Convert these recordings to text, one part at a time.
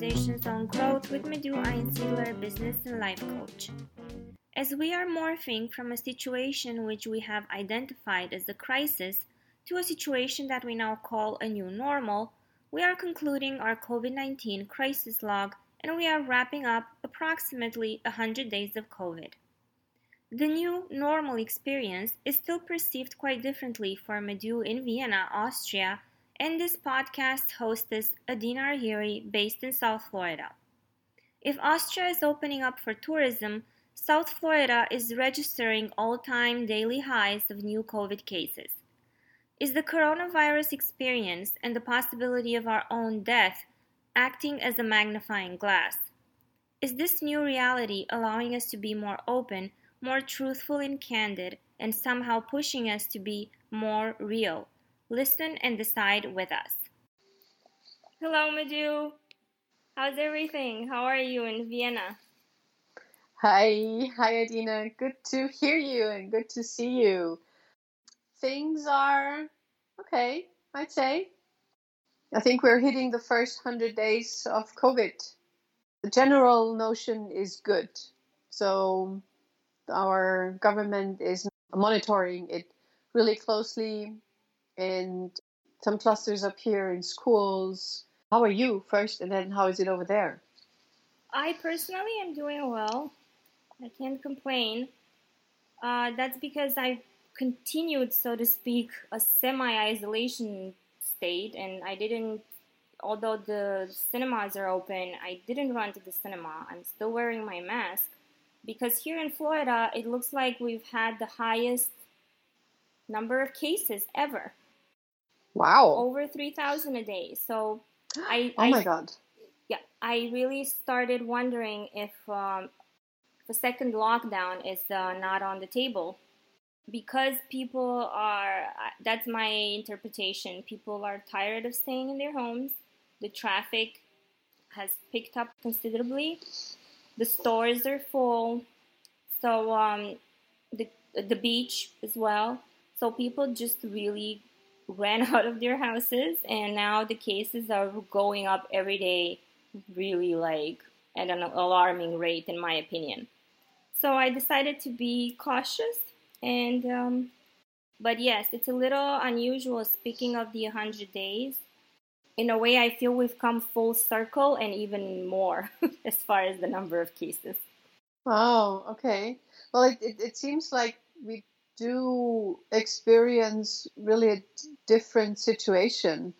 Organizations on Growth with Madhu Einsiedler, Business and Life Coach. As we are morphing from a situation which we have identified as a crisis to a situation that we now call a new normal, we are concluding our COVID 19 crisis log and we are wrapping up approximately 100 days of COVID. The new normal experience is still perceived quite differently for Madhu in Vienna, Austria, and this podcast hostess Adina Arhiri based in South Florida. If Austria is opening up for tourism, South Florida is registering all time daily highs of new COVID cases. Is the coronavirus experience and the possibility of our own death acting as a magnifying glass? Is this new reality allowing us to be more open, more truthful and candid, and somehow pushing us to be more real? Listen and decide with us. Hello, Madhu. How's everything? How are you in Vienna? Hi, hi Adina. Good to hear you and good to see you. Things are okay, I'd say. I think we're hitting the first 100 days of COVID. The general notion is good. So our government is monitoring it really closely and some clusters up here in schools. How are you first and then how is it over there? I personally am doing well. I can't complain. Uh, that's because I continued, so to speak, a semi isolation state, and I didn't, although the cinemas are open, I didn't run to the cinema. I'm still wearing my mask because here in Florida, it looks like we've had the highest number of cases ever. Wow. Over 3,000 a day. So I. oh my God. Yeah, I really started wondering if um, the second lockdown is uh, not on the table because people are that's my interpretation people are tired of staying in their homes the traffic has picked up considerably the stores are full so um, the the beach as well so people just really ran out of their houses and now the cases are going up every day really like at an alarming rate in my opinion so I decided to be cautious, and um, but yes, it's a little unusual. Speaking of the 100 days, in a way, I feel we've come full circle and even more as far as the number of cases. Oh, okay. Well, it, it, it seems like we do experience really a different situation.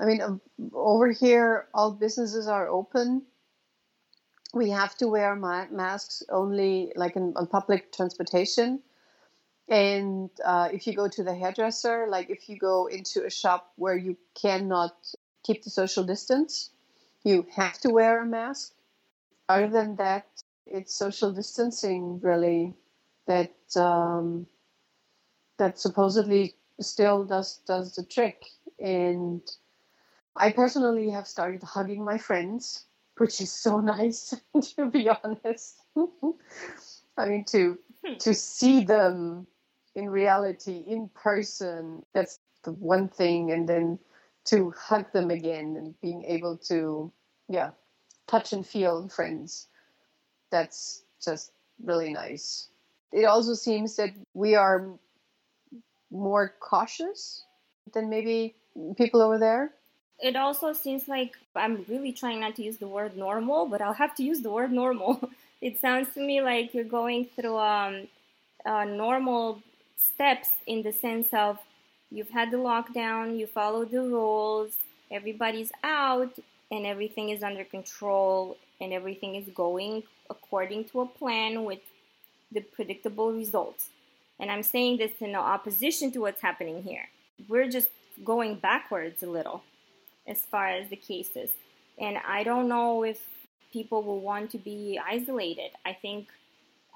I mean, um, over here, all businesses are open. We have to wear masks only like in, on public transportation. And uh, if you go to the hairdresser like if you go into a shop where you cannot keep the social distance you have to wear a mask. Other than that it's social distancing really that um, that supposedly still does does the trick and i personally have started hugging my friends which is so nice to be honest. I mean to hmm. to see them in reality in person that's the one thing and then to hug them again and being able to yeah touch and feel friends that's just really nice it also seems that we are more cautious than maybe people over there it also seems like I'm really trying not to use the word normal, but I'll have to use the word normal. it sounds to me like you're going through um, uh, normal steps in the sense of you've had the lockdown, you follow the rules, everybody's out, and everything is under control, and everything is going according to a plan with the predictable results. And I'm saying this in opposition to what's happening here. We're just going backwards a little as far as the cases. And I don't know if people will want to be isolated. I think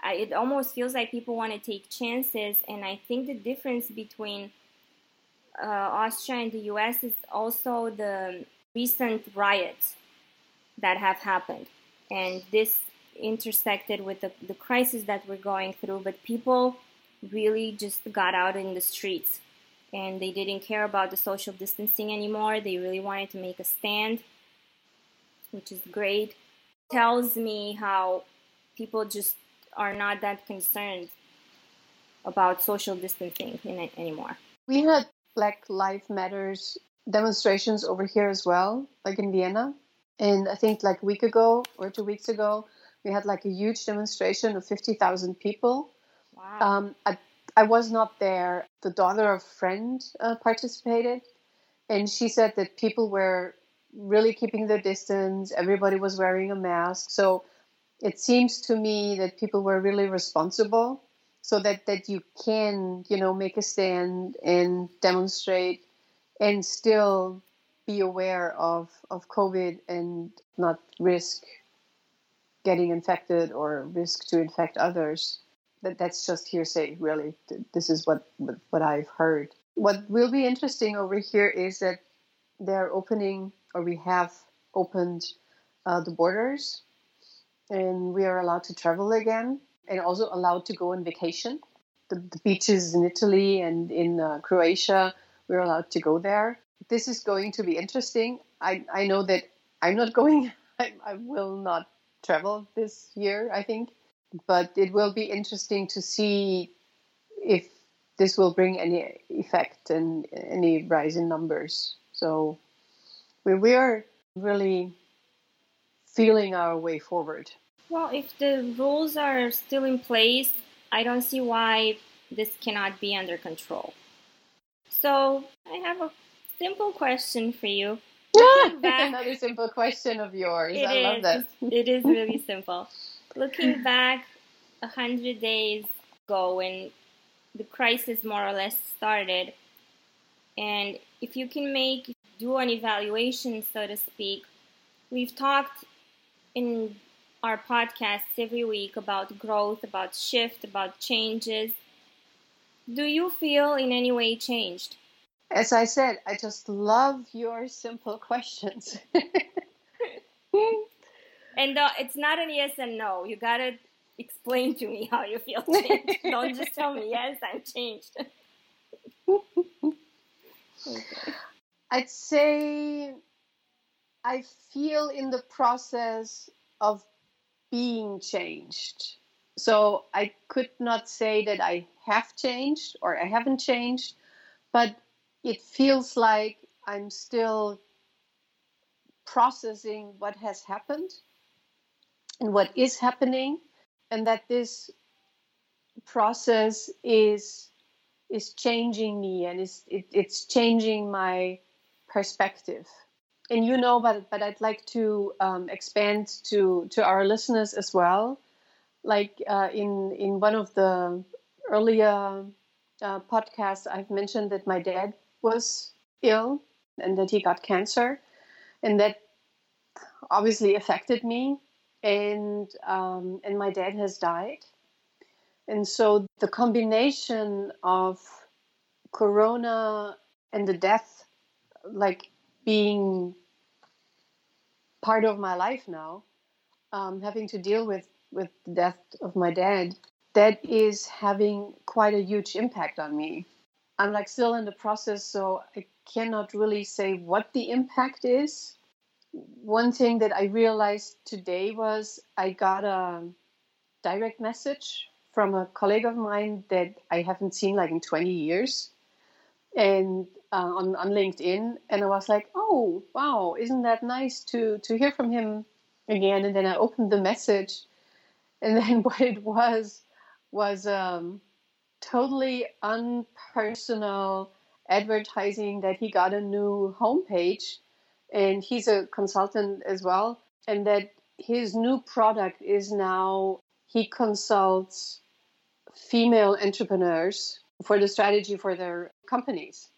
I, it almost feels like people want to take chances. And I think the difference between uh, Austria and the US is also the recent riots that have happened. And this intersected with the, the crisis that we're going through. But people really just got out in the streets and they didn't care about the social distancing anymore. They really wanted to make a stand. which is great. Tells me how people just are not that concerned about social distancing in anymore. We had Black Lives Matters demonstrations over here as well, like in Vienna. And I think like a week ago or two weeks ago, we had like a huge demonstration of 50,000 people. Um, I, I was not there. The daughter of a friend uh, participated, and she said that people were really keeping their distance. Everybody was wearing a mask. So it seems to me that people were really responsible so that, that you can, you know, make a stand and demonstrate and still be aware of, of COVID and not risk getting infected or risk to infect others. That, that's just hearsay, really. This is what, what I've heard. What will be interesting over here is that they're opening, or we have opened uh, the borders, and we are allowed to travel again and also allowed to go on vacation. The, the beaches in Italy and in uh, Croatia, we're allowed to go there. This is going to be interesting. I, I know that I'm not going, I, I will not travel this year, I think, but it will be interesting to see if this will bring any effect and any rise in numbers. So we, we are really feeling our way forward. Well, if the rules are still in place, I don't see why this cannot be under control. So I have a simple question for you. Another simple question of yours. I is, love that. it is really simple. Looking back a hundred days ago when the crisis more or less started, and if you can make do an evaluation, so to speak, we've talked in our podcasts every week about growth, about shift, about changes. Do you feel in any way changed? As I said, I just love your simple questions. and uh, it's not an yes and no. You gotta explain to me how you feel changed. Don't just tell me yes, I'm changed. okay. I'd say I feel in the process of being changed. So I could not say that I have changed or I haven't changed, but it feels like I'm still processing what has happened and what is happening, and that this process is is changing me and is it, it's changing my perspective and you know, but but I'd like to um, expand to to our listeners as well. Like uh, in in one of the earlier uh, podcasts, I've mentioned that my dad was ill and that he got cancer, and that obviously affected me. And um, and my dad has died, and so the combination of Corona and the death, like being part of my life now, um, having to deal with with the death of my dad, that is having quite a huge impact on me. I'm like still in the process, so I cannot really say what the impact is. One thing that I realized today was I got a direct message from a colleague of mine that I haven't seen like in 20 years. And uh, on on LinkedIn, and I was like, "Oh, wow! Isn't that nice to to hear from him again?" And then I opened the message, and then what it was was um, totally unpersonal advertising that he got a new homepage, and he's a consultant as well, and that his new product is now he consults female entrepreneurs for the strategy for their companies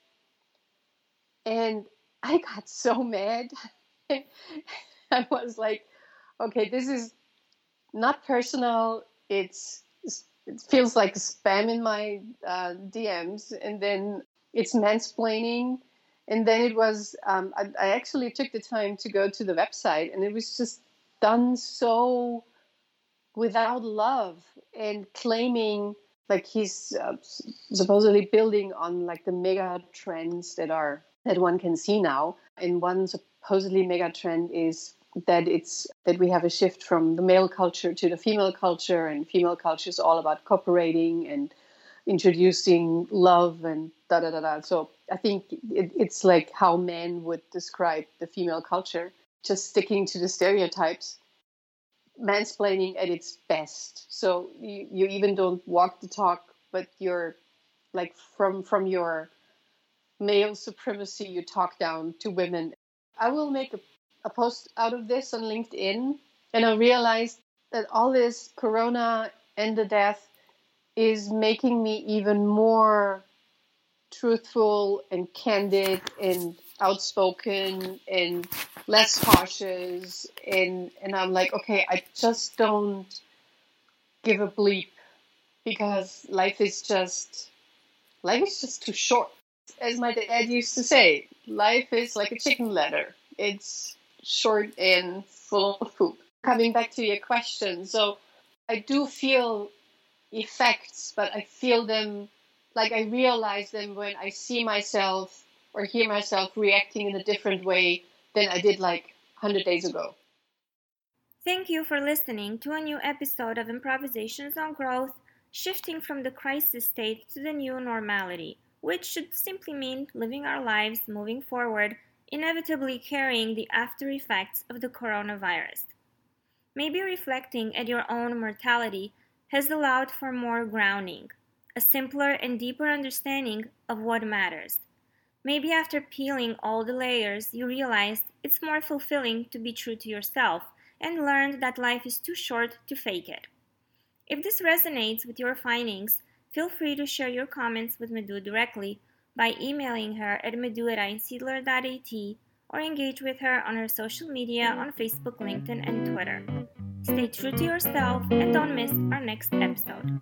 and I got so mad. I was like, okay, this is not personal. It's it feels like spam in my uh, DMs, and then it's mansplaining. And then it was, um, I, I actually took the time to go to the website, and it was just done so without love and claiming like he's uh, supposedly building on like the mega trends that are that one can see now. And one supposedly mega trend is that it's that we have a shift from the male culture to the female culture, and female culture is all about cooperating and introducing love and da da da da. So I think it, it's like how men would describe the female culture, just sticking to the stereotypes. Mansplaining at its best. So you, you even don't walk the talk, but you're like from from your male supremacy, you talk down to women. I will make a, a post out of this on LinkedIn, and I realized that all this corona and the death is making me even more truthful and candid and outspoken and less cautious. And and I'm like okay I just don't give a bleep because life is just life is just too short as my dad used to say. Life is like a chicken ladder it's short and full of poop. Coming back to your question so I do feel effects but I feel them like I realize them when I see myself or hear myself reacting in a different way than I did like 100 days ago. Thank you for listening to a new episode of Improvisations on Growth, shifting from the crisis state to the new normality, which should simply mean living our lives moving forward, inevitably carrying the after effects of the coronavirus. Maybe reflecting at your own mortality has allowed for more grounding, a simpler and deeper understanding of what matters. Maybe after peeling all the layers, you realized it's more fulfilling to be true to yourself and learned that life is too short to fake it. If this resonates with your findings, feel free to share your comments with Madhu directly by emailing her at madhu at or engage with her on her social media on Facebook, LinkedIn, and Twitter. Stay true to yourself and don't miss our next episode.